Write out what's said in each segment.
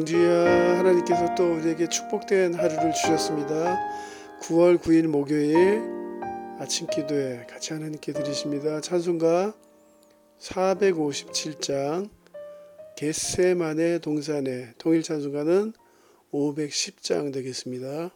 봉지야 하나님께서 또 우리에게 축복된 하루를 주셨습니다. 9월 9일 목요일 아침 기도에 같이 하나님께 드리십니다. 찬송가 457장 겟세만의 동산에 통일 찬송가는 510장 되겠습니다.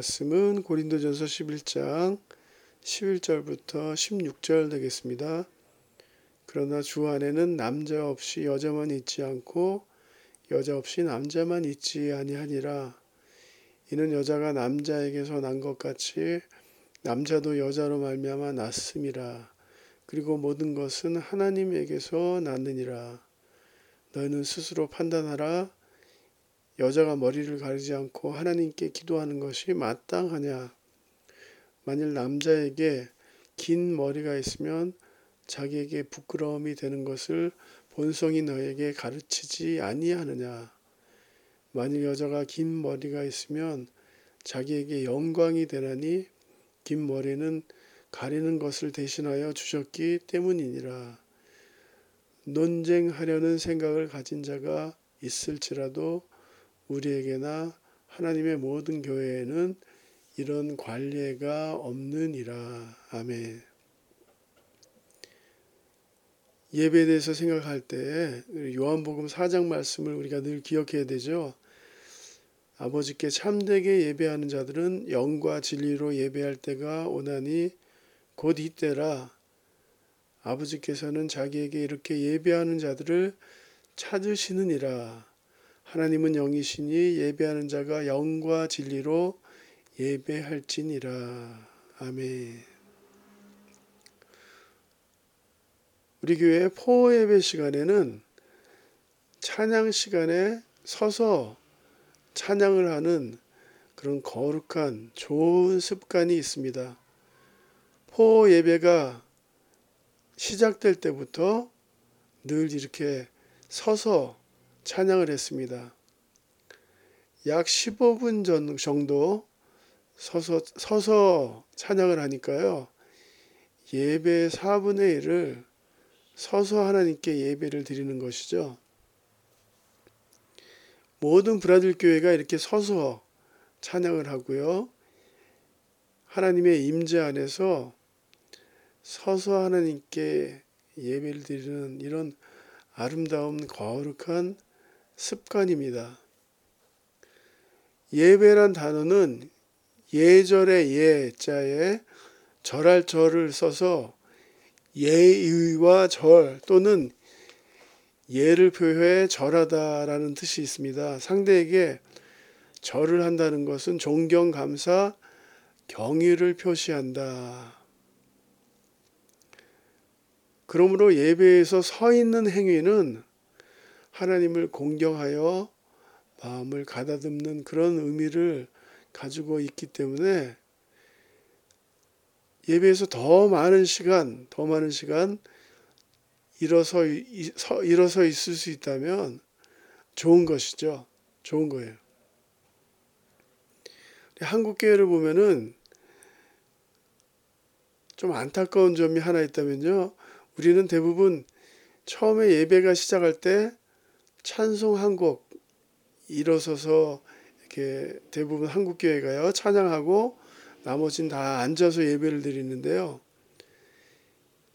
말씀은 고린도전서 11장 11절부터 16절 되겠습니다. 그러나 주 안에는 남자 없이 여자만 있지 않고 여자 없이 남자만 있지 아니하니라. 이는 여자가 남자에게서 난 것 같이 남자도 여자로 말미암아 났음이라. 그리고 모든 것은 하나님에게서 났느니라. 너희는 스스로 판단하라. 여자가 머리를 가리지 않고 하나님께 기도하는 것이 마땅하냐? 만일 남자에게 긴 머리가 있으면 자기에게 부끄러움이 되는 것을 본성이 너에게 가르치지 아니하느냐? 만일 여자가 긴 머리가 있으면 자기에게 영광이 되나니 긴 머리는 가리는 것을 대신하여 주셨기 때문이니라. 논쟁하려는 생각을 가진 자가 있을지라도 우리에게나 하나님의 모든 교회에는 이런 관례가 없느니라. 아멘. 예배에 대해서 생각할 때 요한복음 4장 말씀을 우리가 늘 기억해야 되죠. 아버지께 참되게 예배하는 자들은 영과 진리로 예배할 때가 오나니 곧 이때라 아버지께서는 자기에게 이렇게 예배하는 자들을 찾으시느니라. 하나님은 영이시니 예배하는 자가 영과 진리로 예배할지니라. 아멘. 우리 교회 포 예배 시간에는 찬양 시간에 서서 찬양을 하는 그런 거룩한 좋은 습관이 있습니다. 포 예배가 시작될 때부터 늘 이렇게 서서 찬양을 했습니다. 약 15분 전 정도 서서 서서 찬양을 하니까요. 예배 4분의 1을 서서 하나님께 예배를 드리는 것이죠. 모든 브라질 교회가 이렇게 서서 찬양을 하고요. 하나님의 임재 안에서 서서 하나님께 예배를 드리는 이런 아름다운 거룩한 습관입니다. 예배란 단어는 예절의 예자에 절할 절을 써서 예의와 절 또는 예를 표해 절하다라는 뜻이 있습니다. 상대에게 절을 한다는 것은 존경, 감사, 경의를 표시한다. 그러므로 예배에서 서 있는 행위는 하나님을 공경하여 마음을 가다듬는 그런 의미를 가지고 있기 때문에 예배에서 더 많은 시간, 더 많은 시간 일어서, 일어서 있을 수 있다면 좋은 것이죠. 좋은 거예요. 한국 교회를 보면은 좀 안타까운 점이 하나 있다면요. 우리는 대부분 처음에 예배가 시작할 때 찬송 한 곡 일어서서 이렇게 대부분 한국 교회가요 찬양하고 나머지는 다 앉아서 예배를 드리는데요.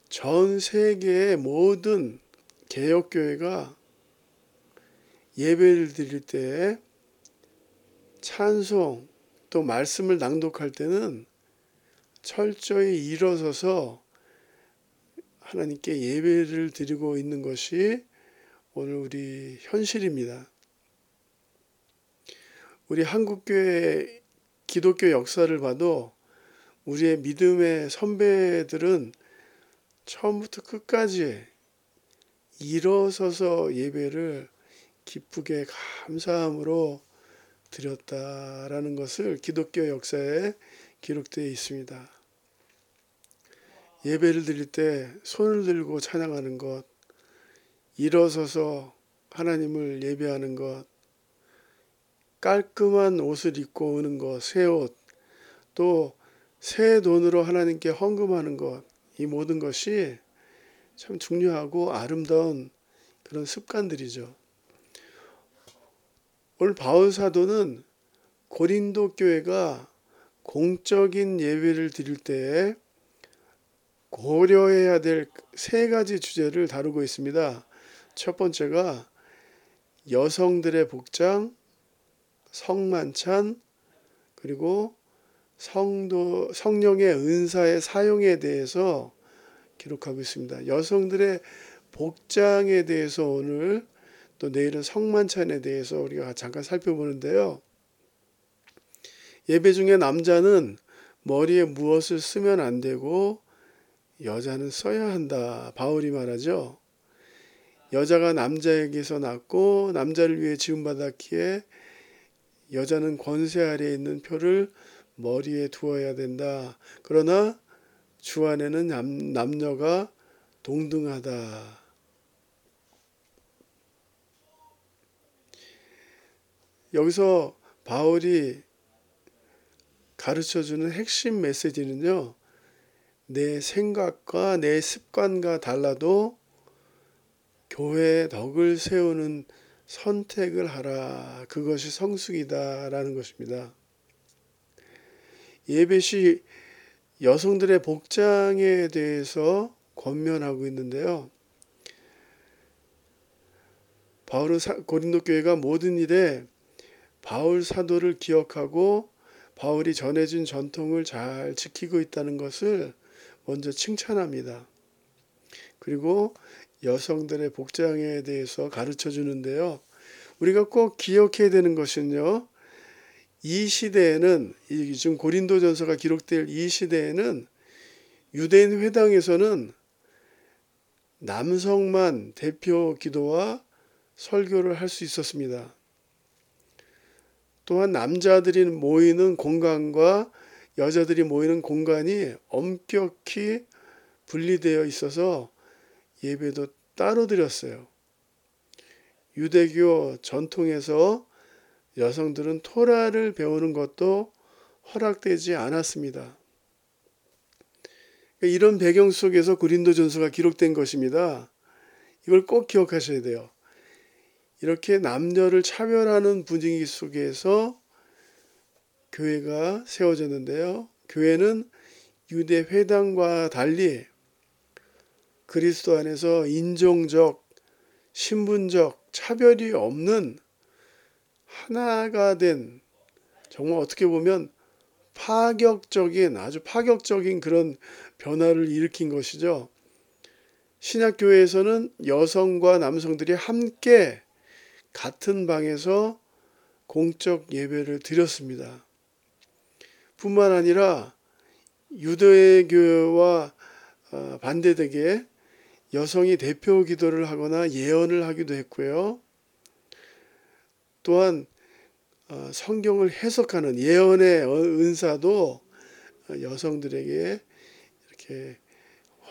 전 세계의 모든 개혁 교회가 예배를 드릴 때 찬송 또 말씀을 낭독할 때는 철저히 일어서서 하나님께 예배를 드리고 있는 것이 오늘 우리 현실입니다. 우리 한국교회 기독교 역사를 봐도 우리의 믿음의 선배들은 처음부터 끝까지 일어서서 예배를 기쁘게 감사함으로 드렸다라는 것을 기독교 역사에 기록되어 있습니다. 예배를 드릴 때 손을 들고 찬양하는 것, 일어서서 하나님을 예배하는 것, 깔끔한 옷을 입고 오는 것, 새 옷, 또 새 돈으로 하나님께 헌금하는 것, 이 모든 것이 참 중요하고 아름다운 그런 습관들이죠. 오늘 바울 사도는 고린도 교회가 공적인 예배를 드릴 때에 고려해야 될 세 가지 주제를 다루고 있습니다. 첫 번째가 여성들의 복장, 성만찬, 그리고 성도, 성령의 은사의 사용에 대해서 기록하고 있습니다. 여성들의 복장에 대해서 오늘 또 내일은 성만찬에 대해서 우리가 잠깐 살펴보는데요. 예배 중에 남자는 머리에 무엇을 쓰면 안 되고 여자는 써야 한다. 바울이 말하죠. 여자가 남자에게서 낳고 남자를 위해 지음받았기에 여자는 권세 아래에 있는 표를 머리에 두어야 된다. 그러나 주 안에는 남, 남녀가 동등하다. 여기서 바울이 가르쳐 주는 핵심 메시지는요. 내 생각과 내 습관과 달라도 교회의 덕을 세우는 선택을 하라. 그것이 성숙이다라는 것입니다. 예배 시 여성들의 복장에 대해서 권면하고 있는데요. 바울은 고린도 교회가 모든 일에 바울 사도를 기억하고 바울이 전해진 전통을 잘 지키고 있다는 것을 먼저 칭찬합니다. 그리고 여성들의 복장에 대해서 가르쳐 주는데요. 우리가 꼭 기억해야 되는 것은요. 이 시대에는 지금 고린도전서가 기록될 이 시대에는 유대인 회당에서는 남성만 대표 기도와 설교를 할 수 있었습니다. 또한 남자들이 모이는 공간과 여자들이 모이는 공간이 엄격히 분리되어 있어서 예배도 따로 드렸어요. 유대교 전통에서 여성들은 토라를 배우는 것도 허락되지 않았습니다. 그러니까 이런 배경 속에서 고린도 전서가 기록된 것입니다. 이걸 꼭 기억하셔야 돼요. 이렇게 남녀를 차별하는 분위기 속에서 교회가 세워졌는데요. 교회는 유대 회당과 달리 그리스도 안에서 인종적, 신분적 차별이 없는 하나가 된 정말 어떻게 보면 파격적인 아주 파격적인 그런 변화를 일으킨 것이죠. 신약교회에서는 여성과 남성들이 함께 같은 방에서 공적 예배를 드렸습니다. 뿐만 아니라 유대교와 어, 반대되게 여성이 대표 기도를 하거나 예언을 하기도 했고요. 또한 어, 성경을 해석하는 예언의 은사도 여성들에게 이렇게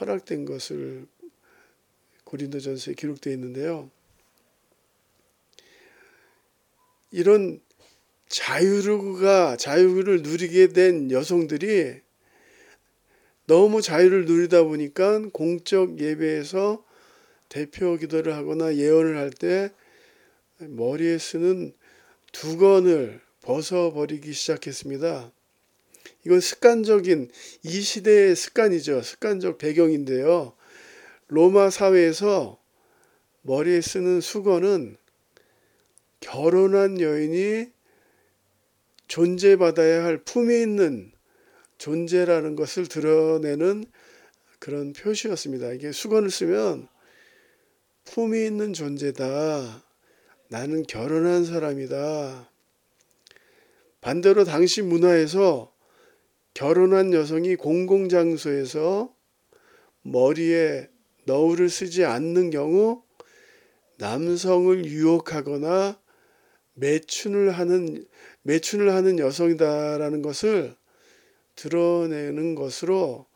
허락된 것을 고린도전서에 기록되어 있는데요. 이런 자유가 자유를 누리게 된 여성들이 너무 자유를 누리다 보니까 공적 예배에서 대표 기도를 하거나 예언을 할 때 머리에 쓰는 두건을 벗어버리기 시작했습니다. 이건 습관적인 이 시대의 습관이죠. 습관적 배경인데요. 로마 사회에서 머리에 쓰는 수건은 결혼한 여인이 존재받아야 할 품이 있는 존재라는 것을 드러내는 그런 표시였습니다. 이게 수건을 쓰면 품이 있는 존재다. 나는 결혼한 사람이다. 반대로 당시 문화에서 결혼한 여성이 공공장소에서 머리에 너울을 쓰지 않는 경우 남성을 유혹하거나 매춘을 하는 매춘을 하는 여성이다라는 것을 드러내는 것으로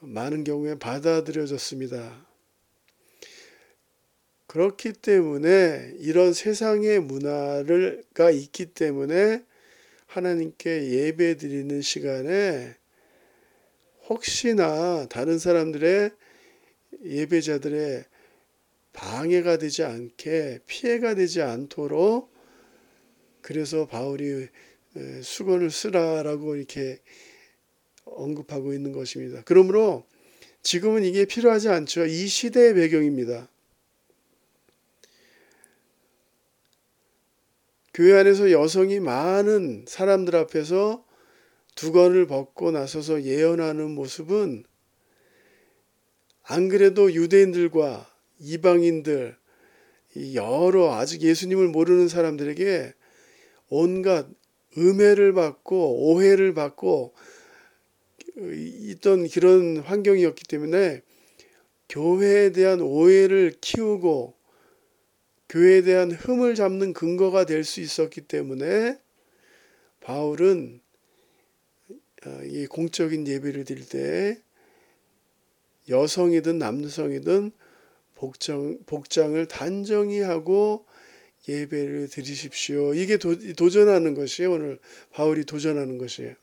많은 경우에 받아들여졌습니다. 그렇기 때문에 이런 세상의 문화가 있기 때문에 하나님께 예배 드리는 시간에 혹시나 다른 사람들의 예배자들의 방해가 되지 않게 피해가 되지 않도록 그래서 바울이 수건을 쓰라라고 이렇게 언급하고 있는 것입니다. 그러므로 지금은 이게 필요하지 않죠. 이 시대의 배경입니다. 교회 안에서 여성이 많은 사람들 앞에서 두건을 벗고 나서서 예언하는 모습은 안 그래도 유대인들과 이방인들 여러 아직 예수님을 모르는 사람들에게 온갖 음해를 받고 오해를 받고 있던 그런 환경이었기 때문에 교회에 대한 오해를 키우고 교회에 대한 흠을 잡는 근거가 될 수 있었기 때문에 바울은 어, 이 공적인 예배를 드릴 때 여성이든 남성이든 복장, 복장을 단정히 하고 예배를 드리십시오. 이게 도, 도전하는 것이에요. 오늘 바울이 도전하는 것이에요.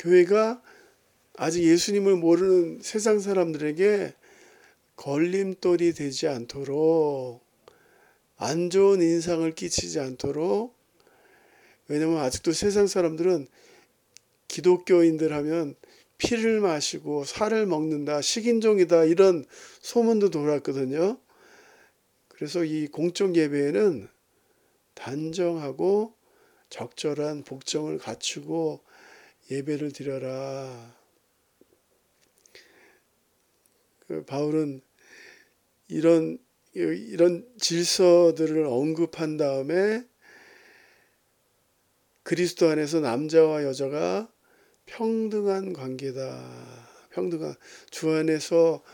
교회가 아직 예수님을 모르는 세상 사람들에게 걸림돌이 되지 않도록 안 좋은 인상을 끼치지 않도록 왜냐면 아직도 세상 사람들은 기독교인들 하면 피를 마시고 살을 먹는다, 식인종이다 이런 소문도 돌았거든요. 그래서 이 공적 예배에는 단정하고 적절한 복정을 갖추고 예배를 드려라. 그 바울은 이런 이런 질서들을 언급한 다음에 그리스도 안에서 남자와 여자가 평등한 관계다. 평등한 주 안에서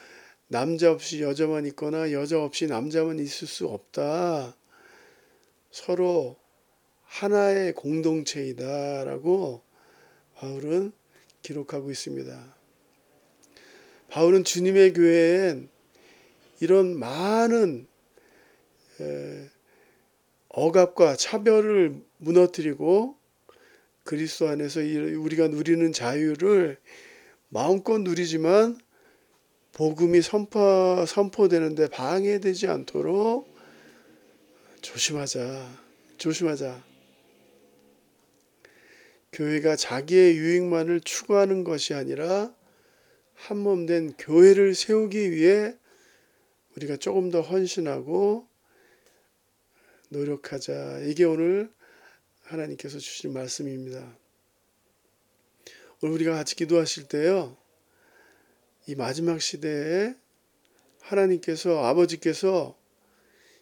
남자 없이 여자만 있거나 여자 없이 남자만 있을 수 없다. 서로 하나의 공동체이다라고 바울은 기록하고 있습니다. 바울은 주님의 교회엔 이런 많은 억압과 차별을 무너뜨리고 그리스도 안에서 우리가 누리는 자유를 마음껏 누리지만 복음이 선포, 선포되는데 방해되지 않도록 조심하자. 조심하자. 교회가 자기의 유익만을 추구하는 것이 아니라 한 몸 된 교회를 세우기 위해 우리가 조금 더 헌신하고 노력하자. 이게 오늘 하나님께서 주신 말씀입니다. 오늘 우리가 같이 기도하실 때요. 이 마지막 시대에 하나님께서 아버지께서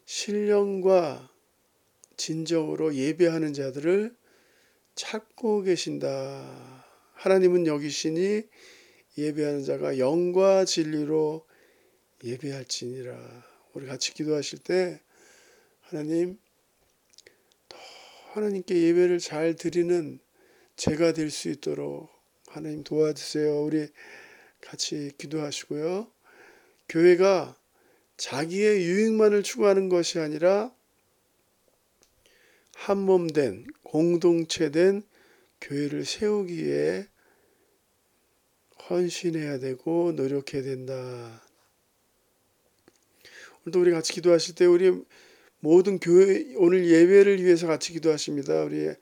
신령과 진정으로 예배하는 자들을 찾고 계신다. 하나님은 여기시니 예배하는 자가 영과 진리로 예배할지니라. 우리 같이 기도하실 때 하나님 더 하나님께 예배를 잘 드리는 제가 될 수 있도록 하나님 도와주세요. 우리 같이 기도하시고요. 교회가 자기의 유익만을 추구하는 것이 아니라 한 몸 된 공동체 된 교회를 세우기 위해 헌신해야 되고 노력해야 된다. 오늘도 우리 같이 기도하실 때 우리 모든 교회 오늘 예배를 위해서 같이 기도하십니다. 우리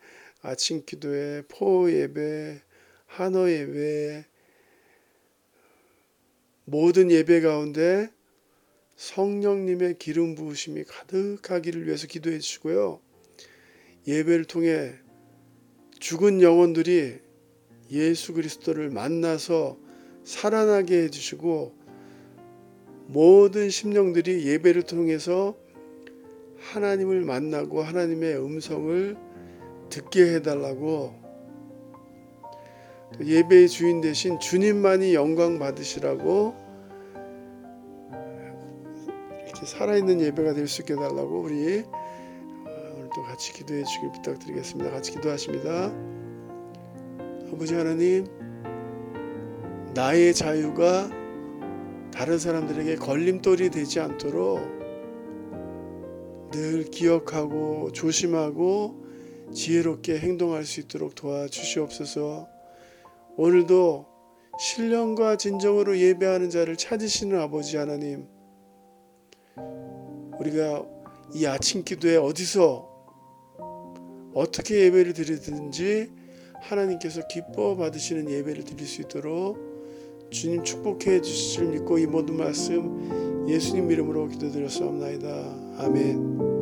아침 기도회, 포 예배, 한어 예배, 모든 예배 가운데 성령님의 기름 부으심이 가득하기를 위해서 기도해 주시고요. 예배를 통해 죽은 영혼들이 예수 그리스도를 만나서 살아나게 해 주시고 모든 심령들이 예배를 통해서 하나님을 만나고 하나님의 음성을 듣게 해달라고. 예배의 주인 대신 주님만이 영광 받으시라고 이렇게 살아있는 예배가 될 수 있게 달라고 우리 오늘도 같이 기도해 주길 부탁드리겠습니다. 같이 기도하십니다. 아버지 하나님, 나의 자유가 다른 사람들에게 걸림돌이 되지 않도록 늘 기억하고 조심하고 지혜롭게 행동할 수 있도록 도와주시옵소서. 오늘도 신령과 진정으로 예배하는 자를 찾으시는 아버지 하나님, 우리가 이 아침 기도에 어디서 어떻게 예배를 드리든지 하나님께서 기뻐 받으시는 예배를 드릴 수 있도록 주님 축복해 주실 줄 믿고 이 모든 말씀 예수님 이름으로 기도드렸사옵나이다. 아멘.